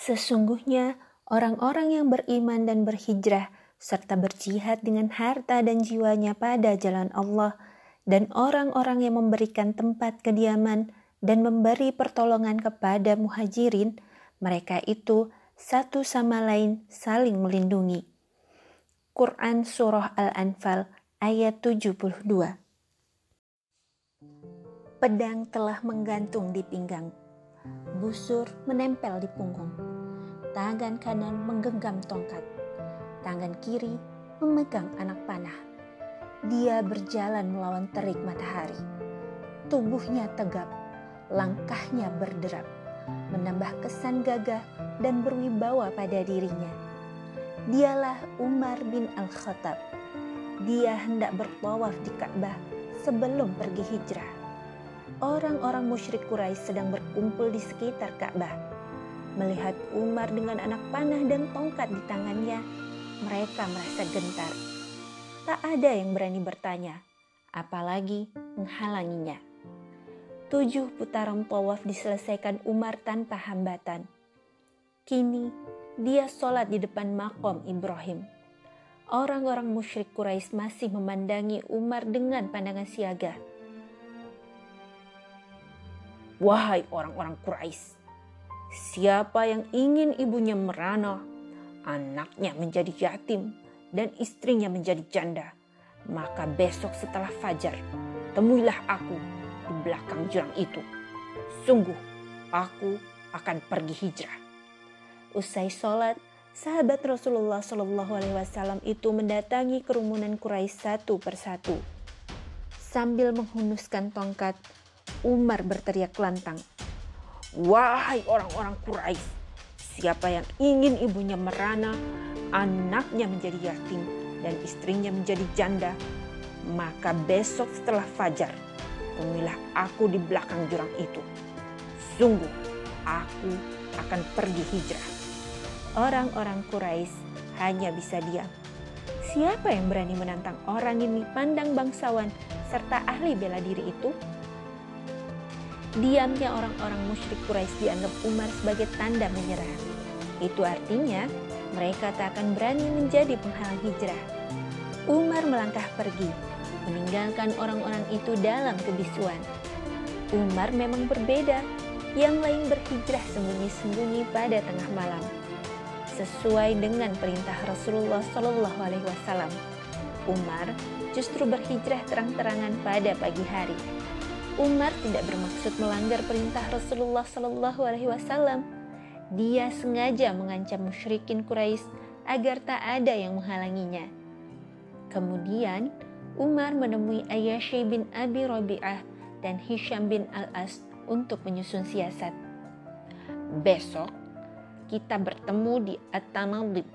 Sesungguhnya orang-orang yang beriman dan berhijrah serta berjihad dengan harta dan jiwanya pada jalan Allah dan orang-orang yang memberikan tempat kediaman dan memberi pertolongan kepada muhajirin, mereka itu satu sama lain saling melindungi. Quran Surah Al-Anfal ayat 72 Pedang telah menggantung di pinggang, busur menempel di punggung, tangan kanan menggenggam tongkat, tangan kiri memegang anak panah. Dia berjalan melawan terik matahari. Tubuhnya tegap, langkahnya berderap, menambah kesan gagah dan berwibawa pada dirinya. Dialah Umar bin Al-Khattab. Dia hendak bertawaf di Ka'bah sebelum pergi hijrah orang-orang musyrik Quraisy sedang berkumpul di sekitar Ka'bah. Melihat Umar dengan anak panah dan tongkat di tangannya, mereka merasa gentar. Tak ada yang berani bertanya, apalagi menghalanginya. Tujuh putaran tawaf diselesaikan Umar tanpa hambatan. Kini, dia sholat di depan makom Ibrahim. Orang-orang musyrik Quraisy masih memandangi Umar dengan pandangan siaga Wahai orang-orang Quraisy, siapa yang ingin ibunya merana, anaknya menjadi yatim, dan istrinya menjadi janda, maka besok setelah fajar, temuilah aku di belakang jurang itu. Sungguh, aku akan pergi hijrah. Usai sholat, sahabat Rasulullah Shallallahu Alaihi Wasallam itu mendatangi kerumunan Quraisy satu persatu. Sambil menghunuskan tongkat, Umar berteriak lantang. Wahai orang-orang Quraisy, siapa yang ingin ibunya merana, anaknya menjadi yatim, dan istrinya menjadi janda, maka besok setelah fajar, temuilah aku di belakang jurang itu. Sungguh, aku akan pergi hijrah. Orang-orang Quraisy hanya bisa diam. Siapa yang berani menantang orang ini pandang bangsawan serta ahli bela diri itu? Diamnya orang-orang musyrik Quraisy dianggap Umar sebagai tanda menyerah. Itu artinya mereka tak akan berani menjadi penghalang hijrah. Umar melangkah pergi, meninggalkan orang-orang itu dalam kebisuan. Umar memang berbeda, yang lain berhijrah sembunyi-sembunyi pada tengah malam. Sesuai dengan perintah Rasulullah Shallallahu Alaihi Wasallam, Umar justru berhijrah terang-terangan pada pagi hari Umar tidak bermaksud melanggar perintah Rasulullah Shallallahu Alaihi Wasallam. Dia sengaja mengancam musyrikin Quraisy agar tak ada yang menghalanginya. Kemudian Umar menemui Ayyashi bin Abi Rabi'ah dan Hisham bin Al-As untuk menyusun siasat. Besok kita bertemu di At-Tanadib.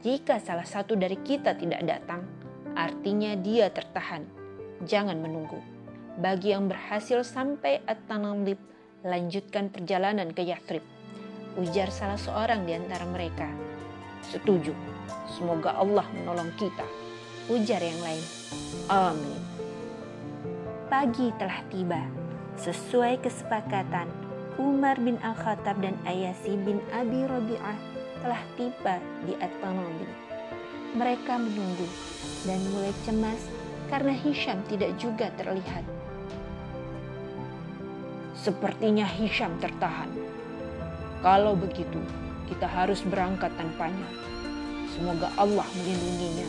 Jika salah satu dari kita tidak datang, artinya dia tertahan. Jangan menunggu. Bagi yang berhasil sampai At-Tanamlib, lanjutkan perjalanan ke Yathrib. Ujar salah seorang di antara mereka. Setuju, semoga Allah menolong kita. Ujar yang lain. Amin. Pagi telah tiba. Sesuai kesepakatan, Umar bin Al-Khattab dan Ayasi bin Abi Rabi'ah telah tiba di At-Tanamlib. Mereka menunggu dan mulai cemas karena Hisham tidak juga terlihat. Sepertinya Hisham tertahan. Kalau begitu, kita harus berangkat tanpanya. Semoga Allah melindunginya.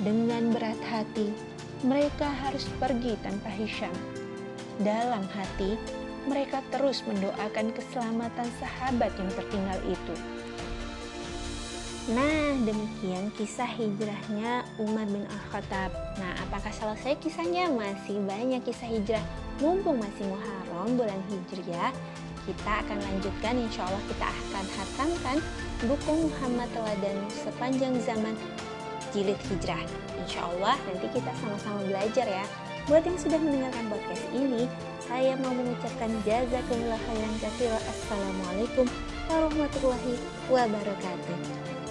Dengan berat hati, mereka harus pergi tanpa Hisham. Dalam hati, mereka terus mendoakan keselamatan sahabat yang tertinggal itu. Nah, demikian kisah hijrahnya Umar bin Al-Khattab. Nah, apakah selesai kisahnya? Masih banyak kisah hijrah mumpung masih Muharram bulan Hijriah kita akan lanjutkan. Insya Allah kita akan hatamkan buku Muhammad Teladan sepanjang zaman jilid hijrah insya Allah nanti kita sama-sama belajar ya. Buat yang sudah mendengarkan podcast ini saya mau mengucapkan jazakumullah khairan katsira assalamualaikum warahmatullahi wabarakatuh